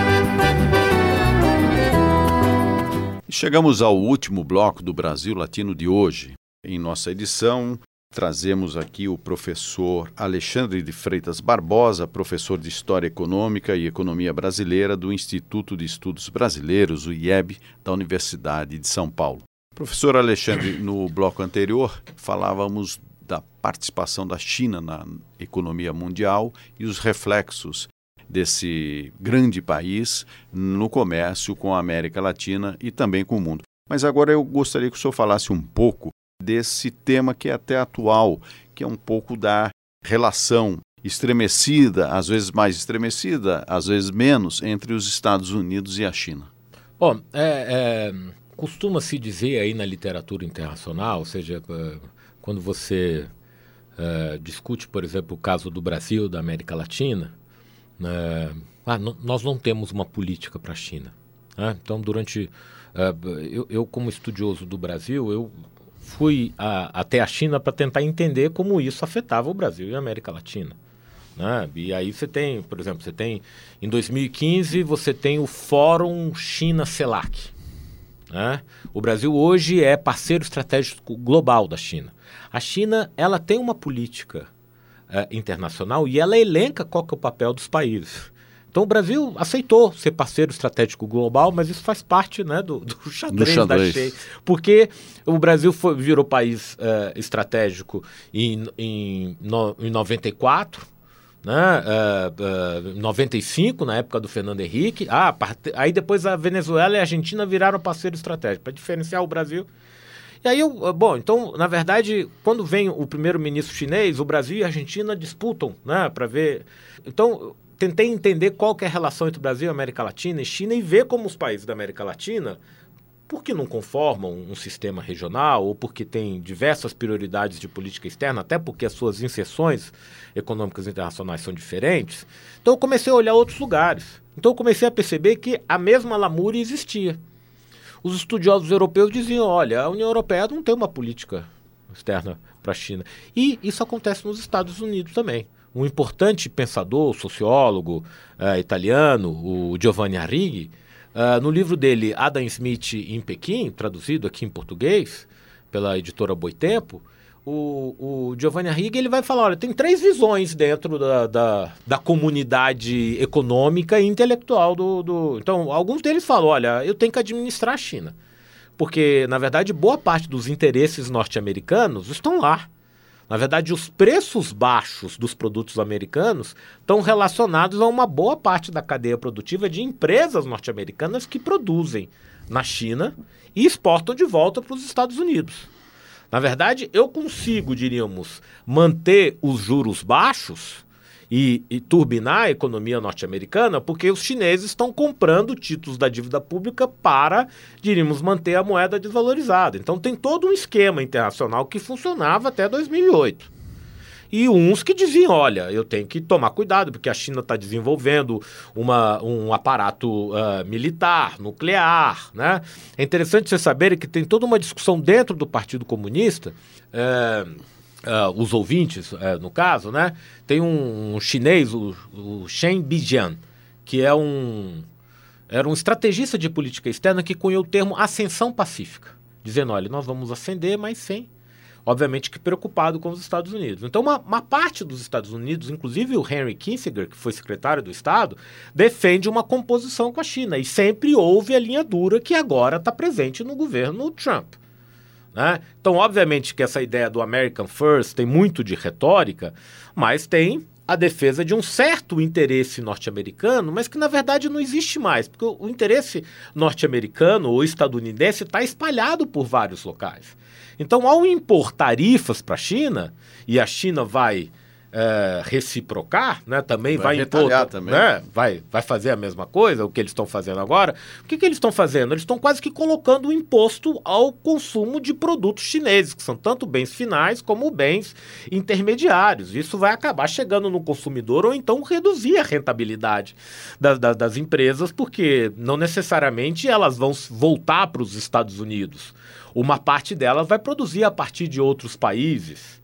Chegamos ao último bloco do Brasil Latino de hoje. Em nossa edição, trazemos aqui o professor Alexandre de Freitas Barbosa, professor de História Econômica e Economia Brasileira do Instituto de Estudos Brasileiros, o IEB, da Universidade de São Paulo. Professor Alexandre, no bloco anterior falávamos da participação da China na economia mundial e os reflexos desse grande país no comércio com a América Latina e também com o mundo. Mas agora eu gostaria que o senhor falasse um pouco desse tema que é até atual, que é um pouco da relação estremecida, às vezes mais estremecida, às vezes menos, entre os Estados Unidos e a China. Bom, é, é Costuma-se dizer aí na literatura internacional, ou seja, eh, quando você uh, discute, por exemplo, o caso do Brasil, da América Latina, uh, ah, nós não temos uma política para a China. Né? Então, durante. Uh, eu, eu, como estudioso do Brasil, eu fui a, até a China para tentar entender como isso afetava o Brasil e a América Latina. Né? E aí você tem, por exemplo, você tem em 2015 você tem o Fórum China CELAC. Né? O Brasil hoje é parceiro estratégico global da China. A China ela tem uma política uh, internacional e ela elenca qual que é o papel dos países. Então o Brasil aceitou ser parceiro estratégico global, mas isso faz parte né, do, do, [laughs] xadrez do xadrez da Shein. Porque o Brasil foi, virou país uh, estratégico em, em, no, em 94, né? Uh, uh, 95, na época do Fernando Henrique. Ah, aí depois a Venezuela e a Argentina viraram parceiro estratégico, para diferenciar o Brasil. E aí, eu, uh, bom, então, na verdade, quando vem o primeiro-ministro chinês, o Brasil e a Argentina disputam, né, para ver. Então, tentei entender qual que é a relação entre o Brasil, América Latina e China e ver como os países da América Latina porque não conformam um sistema regional ou porque têm diversas prioridades de política externa, até porque as suas inserções econômicas internacionais são diferentes. Então eu comecei a olhar outros lugares. Então eu comecei a perceber que a mesma lamúria existia. Os estudiosos europeus diziam: olha, a União Europeia não tem uma política externa para a China. E isso acontece nos Estados Unidos também. Um importante pensador, sociólogo uh, italiano, o Giovanni Arrighi, Uh, no livro dele, Adam Smith em Pequim, traduzido aqui em português pela editora Boitempo, o, o Giovanni Arrighi ele vai falar, olha, tem três visões dentro da, da, da comunidade econômica e intelectual do, do... Então, alguns deles falam, olha, eu tenho que administrar a China. Porque, na verdade, boa parte dos interesses norte-americanos estão lá. Na verdade, os preços baixos dos produtos americanos estão relacionados a uma boa parte da cadeia produtiva de empresas norte-americanas que produzem na China e exportam de volta para os Estados Unidos. Na verdade, eu consigo, diríamos, manter os juros baixos e, e turbinar a economia norte-americana, porque os chineses estão comprando títulos da dívida pública para, diríamos, manter a moeda desvalorizada. Então tem todo um esquema internacional que funcionava até 2008 e uns que diziam: olha, eu tenho que tomar cuidado, porque a China está desenvolvendo uma, um aparato uh, militar, nuclear. Né? É interessante vocês saberem que tem toda uma discussão dentro do Partido Comunista. Uh, Uh, os ouvintes, uh, no caso, né? Tem um, um chinês, o, o Shen Bijian, que é um era um estrategista de política externa que cunhou o termo ascensão pacífica, dizendo, olha, nós vamos ascender, mas sem, obviamente que preocupado com os Estados Unidos. Então, uma, uma parte dos Estados Unidos, inclusive o Henry Kissinger, que foi secretário do Estado, defende uma composição com a China, e sempre houve a linha dura que agora está presente no governo Trump. Né? Então, obviamente que essa ideia do American First tem muito de retórica, mas tem a defesa de um certo interesse norte-americano, mas que na verdade não existe mais, porque o interesse norte-americano ou estadunidense está espalhado por vários locais. Então, ao impor tarifas para a China, e a China vai é, reciprocar, né? Também vai, vai impor, também. Né? Vai, vai fazer a mesma coisa, o que eles estão fazendo agora. O que, que eles estão fazendo? Eles estão quase que colocando um imposto ao consumo de produtos chineses, que são tanto bens finais como bens intermediários. Isso vai acabar chegando no consumidor ou então reduzir a rentabilidade das, das, das empresas, porque não necessariamente elas vão voltar para os Estados Unidos. Uma parte delas vai produzir a partir de outros países.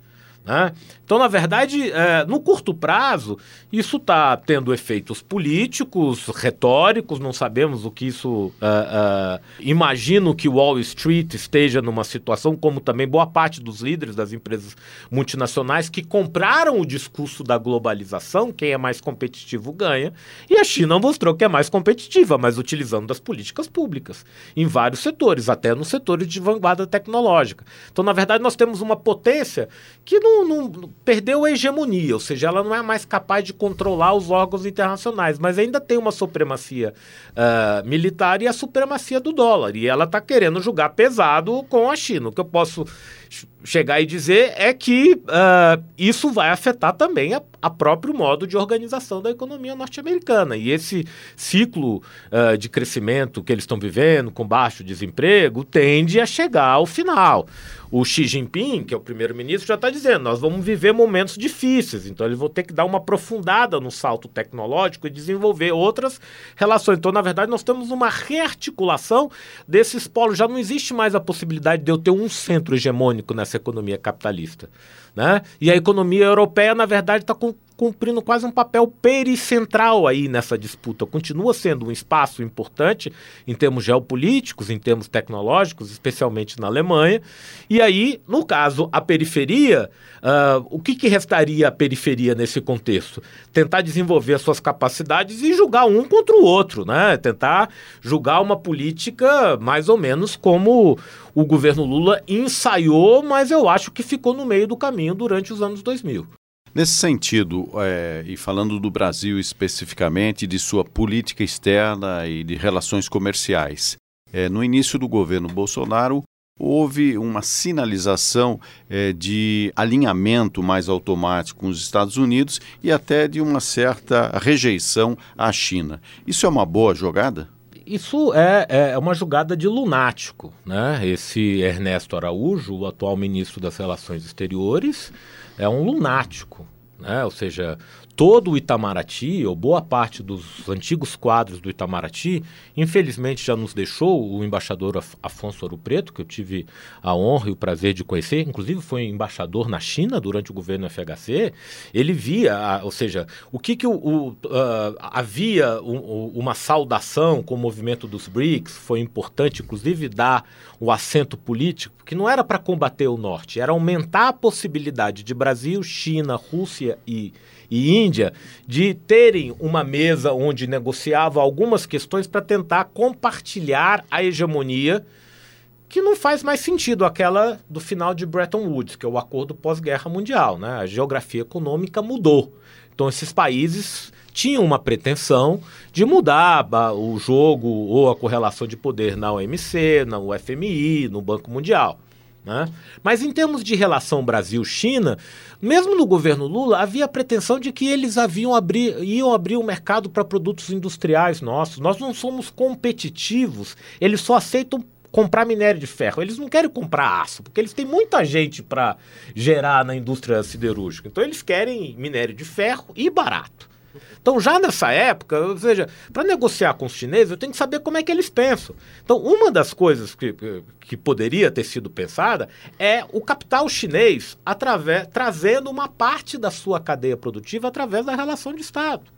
Né? Então, na verdade, é, no curto prazo, isso está tendo efeitos políticos, retóricos, não sabemos o que isso. Uh, uh, imagino que Wall Street esteja numa situação, como também boa parte dos líderes das empresas multinacionais que compraram o discurso da globalização, quem é mais competitivo ganha, e a China mostrou que é mais competitiva, mas utilizando das políticas públicas, em vários setores, até nos setores de vanguarda tecnológica. Então, na verdade, nós temos uma potência que não não, perdeu a hegemonia, ou seja, ela não é mais capaz de controlar os órgãos internacionais, mas ainda tem uma supremacia uh, militar e a supremacia do dólar. E ela está querendo jogar pesado com a China. O que eu posso chegar e dizer é que uh, isso vai afetar também a, a, próprio modo de organização da economia norte-americana. E esse ciclo uh, de crescimento que eles estão vivendo, com baixo desemprego, tende a chegar ao final. O Xi Jinping, que é o primeiro-ministro, já está dizendo: nós vamos viver momentos difíceis, então eles vão ter que dar uma aprofundada no salto tecnológico e desenvolver outras relações. Então, na verdade, nós temos uma rearticulação desses polos. Já não existe mais a possibilidade de eu ter um centro hegemônico nessa economia capitalista. Né? E a economia europeia, na verdade, está cumprindo quase um papel pericentral aí nessa disputa. Continua sendo um espaço importante em termos geopolíticos, em termos tecnológicos, especialmente na Alemanha. E aí, no caso, a periferia, uh, o que, que restaria à periferia nesse contexto? Tentar desenvolver suas capacidades e julgar um contra o outro, né? Tentar julgar uma política mais ou menos como o governo Lula ensaiou, mas eu acho que ficou no meio do caminho durante os anos 2000. Nesse sentido, é, e falando do Brasil especificamente, de sua política externa e de relações comerciais, é, no início do governo Bolsonaro, houve uma sinalização é, de alinhamento mais automático com os Estados Unidos e até de uma certa rejeição à China. Isso é uma boa jogada? Isso é, é uma jogada de lunático. Né? Esse Ernesto Araújo, o atual ministro das Relações Exteriores, é um lunático. Né? Ou seja, todo o Itamaraty, ou boa parte dos antigos quadros do Itamaraty, infelizmente já nos deixou o embaixador Afonso Ouro Preto, que eu tive a honra e o prazer de conhecer, inclusive foi embaixador na China durante o governo FHC. Ele via, ou seja, o que, que o, o, uh, havia um, uma saudação com o movimento dos BRICS, foi importante, inclusive, dar o assento político, que não era para combater o Norte, era aumentar a possibilidade de Brasil, China, Rússia e e Índia de terem uma mesa onde negociava algumas questões para tentar compartilhar a hegemonia que não faz mais sentido aquela do final de Bretton Woods, que é o acordo pós-guerra mundial, né? A geografia econômica mudou. Então esses países tinham uma pretensão de mudar o jogo ou a correlação de poder na OMC, na UFMI, no Banco Mundial. Né? Mas em termos de relação Brasil-China, mesmo no governo Lula, havia a pretensão de que eles haviam abrir, iam abrir o um mercado para produtos industriais nossos. Nós não somos competitivos, eles só aceitam comprar minério de ferro. Eles não querem comprar aço, porque eles têm muita gente para gerar na indústria siderúrgica. Então eles querem minério de ferro e barato. Então, já nessa época, ou seja, para negociar com os chineses, eu tenho que saber como é que eles pensam. Então, uma das coisas que, que poderia ter sido pensada é o capital chinês através, trazendo uma parte da sua cadeia produtiva através da relação de Estado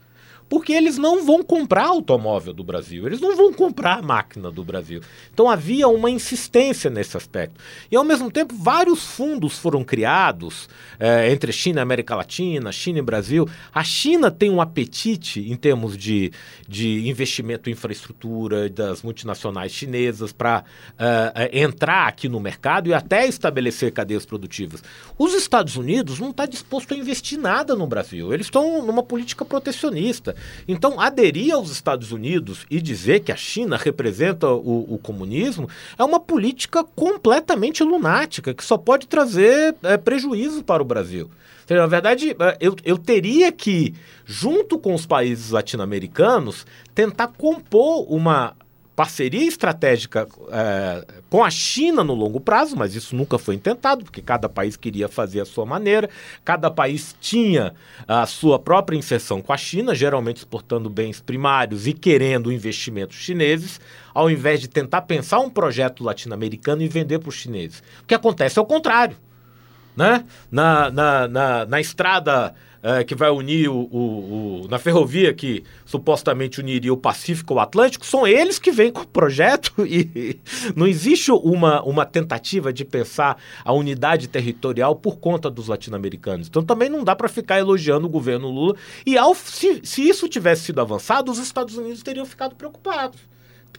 porque eles não vão comprar automóvel do Brasil, eles não vão comprar máquina do Brasil. Então havia uma insistência nesse aspecto. E ao mesmo tempo, vários fundos foram criados é, entre China e América Latina, China e Brasil. A China tem um apetite em termos de, de investimento em infraestrutura das multinacionais chinesas para é, é, entrar aqui no mercado e até estabelecer cadeias produtivas. Os Estados Unidos não está disposto a investir nada no Brasil. Eles estão numa política protecionista. Então, aderir aos Estados Unidos e dizer que a China representa o, o comunismo é uma política completamente lunática, que só pode trazer é, prejuízo para o Brasil. na verdade, é, eu, eu teria que, junto com os países latino-americanos, tentar compor uma parceria estratégica é, com a China no longo prazo, mas isso nunca foi intentado, porque cada país queria fazer a sua maneira, cada país tinha a sua própria inserção com a China, geralmente exportando bens primários e querendo investimentos chineses, ao invés de tentar pensar um projeto latino-americano e vender para os chineses. O que acontece é o contrário. Né? Na, na, na, na estrada é, que vai unir o, o, o, na ferrovia que supostamente uniria o Pacífico ao Atlântico, são eles que vêm com o projeto [laughs] e não existe uma, uma tentativa de pensar a unidade territorial por conta dos latino-americanos. Então também não dá para ficar elogiando o governo Lula. E ao, se, se isso tivesse sido avançado, os Estados Unidos teriam ficado preocupados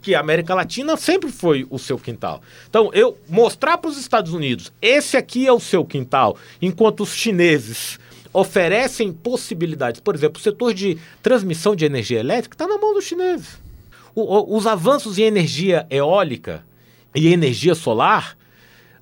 que a América Latina sempre foi o seu quintal. Então, eu mostrar para os Estados Unidos, esse aqui é o seu quintal, enquanto os chineses oferecem possibilidades. Por exemplo, o setor de transmissão de energia elétrica está na mão dos chineses. O, o, os avanços em energia eólica e energia solar,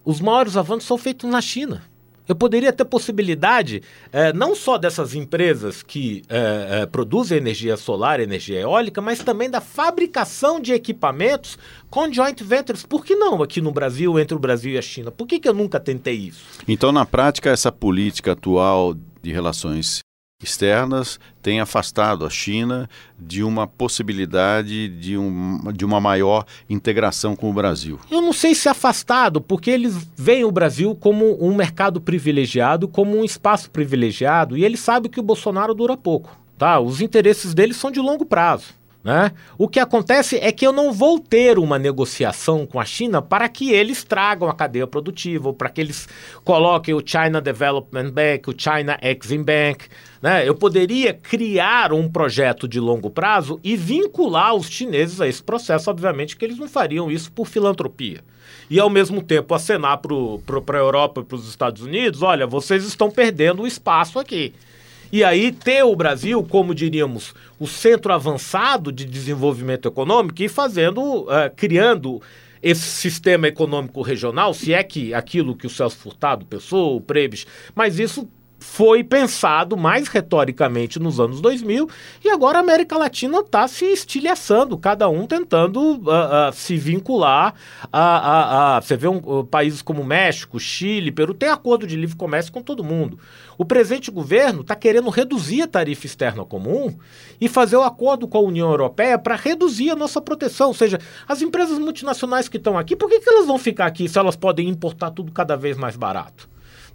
os maiores avanços são feitos na China. Eu poderia ter possibilidade eh, não só dessas empresas que eh, eh, produzem energia solar, energia eólica, mas também da fabricação de equipamentos com joint ventures. Por que não aqui no Brasil, entre o Brasil e a China? Por que, que eu nunca tentei isso? Então, na prática, essa política atual de relações externas têm afastado a China de uma possibilidade de, um, de uma maior integração com o Brasil. Eu não sei se afastado, porque eles veem o Brasil como um mercado privilegiado, como um espaço privilegiado, e eles sabem que o Bolsonaro dura pouco. Tá? Os interesses deles são de longo prazo. Né? O que acontece é que eu não vou ter uma negociação com a China para que eles tragam a cadeia produtiva, para que eles coloquem o China Development Bank, o China Exim Bank. Né? Eu poderia criar um projeto de longo prazo e vincular os chineses a esse processo. Obviamente que eles não fariam isso por filantropia. E ao mesmo tempo acenar para a Europa e para os Estados Unidos: olha, vocês estão perdendo o espaço aqui. E aí ter o Brasil, como diríamos, o centro avançado de desenvolvimento econômico e fazendo, uh, criando esse sistema econômico regional, se é que aquilo que o Celso Furtado pensou, o Prebes, mas isso foi pensado mais retoricamente nos anos 2000 e agora a América Latina está se estilhaçando, cada um tentando uh, uh, se vincular a, a, a, Você vê um, uh, países como México, Chile, Peru, tem acordo de livre comércio com todo mundo. O presente governo está querendo reduzir a tarifa externa comum e fazer o acordo com a União Europeia para reduzir a nossa proteção. Ou seja, as empresas multinacionais que estão aqui, por que, que elas vão ficar aqui se elas podem importar tudo cada vez mais barato?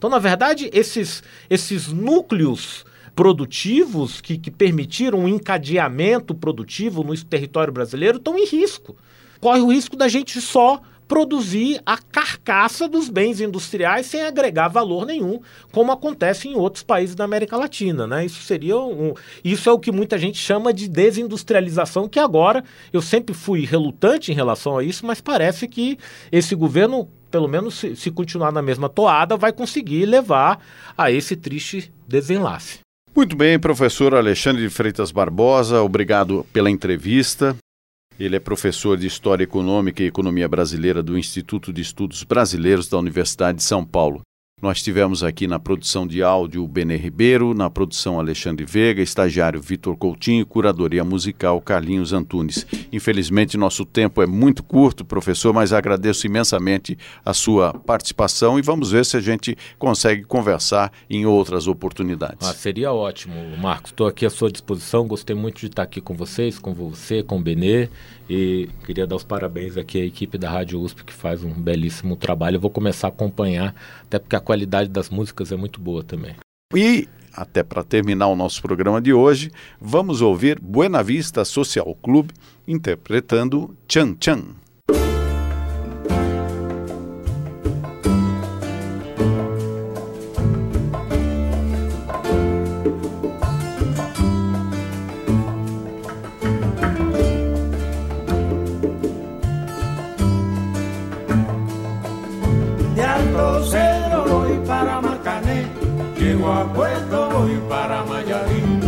Então, na verdade, esses, esses núcleos produtivos que, que permitiram um encadeamento produtivo no território brasileiro estão em risco. Corre o risco da gente só produzir a carcaça dos bens industriais sem agregar valor nenhum, como acontece em outros países da América Latina, né? Isso seria um, isso é o que muita gente chama de desindustrialização, que agora eu sempre fui relutante em relação a isso, mas parece que esse governo pelo menos se, se continuar na mesma toada, vai conseguir levar a esse triste desenlace. Muito bem, professor Alexandre de Freitas Barbosa, obrigado pela entrevista. Ele é professor de História Econômica e Economia Brasileira do Instituto de Estudos Brasileiros da Universidade de São Paulo. Nós tivemos aqui na produção de áudio o Benê Ribeiro, na produção Alexandre Veiga, estagiário Vitor Coutinho, curadoria musical Carlinhos Antunes. Infelizmente, nosso tempo é muito curto, professor, mas agradeço imensamente a sua participação e vamos ver se a gente consegue conversar em outras oportunidades. Ah, seria ótimo, Marcos. Estou aqui à sua disposição. Gostei muito de estar aqui com vocês, com você, com o Benê. E queria dar os parabéns aqui à equipe da Rádio USP que faz um belíssimo trabalho. Eu vou começar a acompanhar, até porque a qualidade das músicas é muito boa também. E até para terminar o nosso programa de hoje, vamos ouvir Buena Vista Social Club interpretando Chan Chan. llego a puerto voy para Mayarín.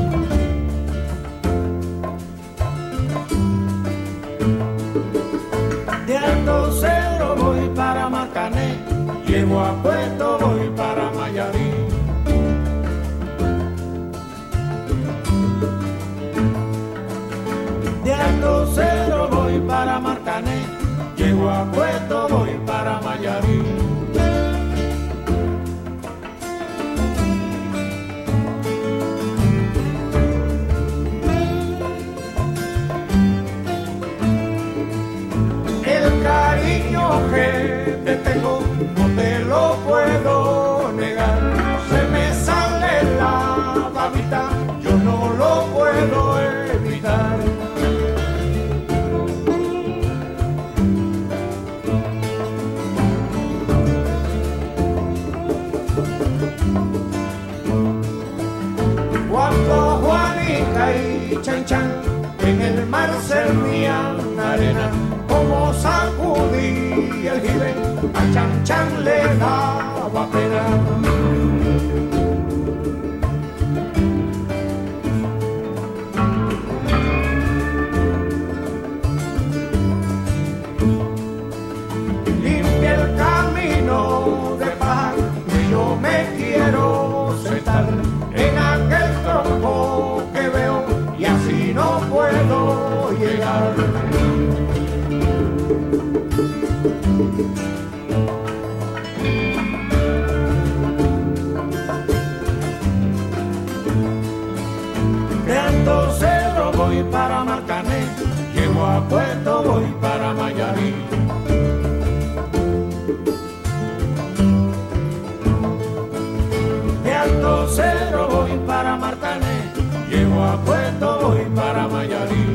De Alto Cedro voy para Marcané, llego a puerto voy para Mayarín. De Alto Cedro voy para Marcané, llego a puerto como sacudí el jibe a Chan Chan le daba puesto voy para Mayarí.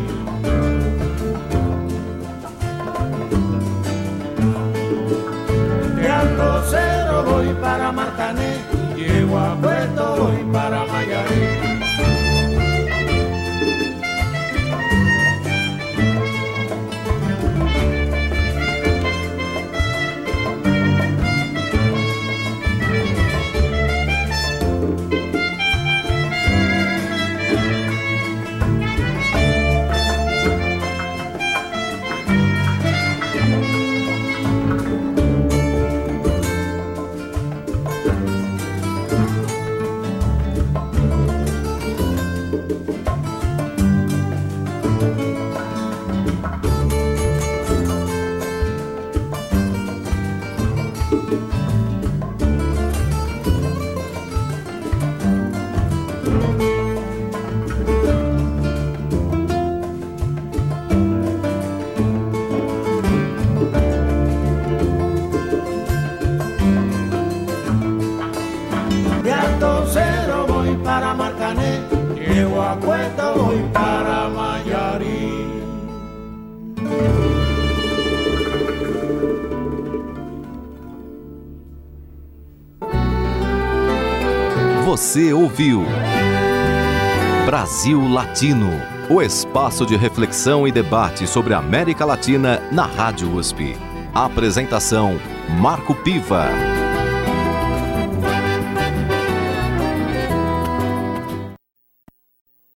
De Arrocero voy para Marcané, llego a puesto voy para Você ouviu Brasil Latino, o espaço de reflexão e debate sobre a América Latina na Rádio USP. Apresentação Marco Piva.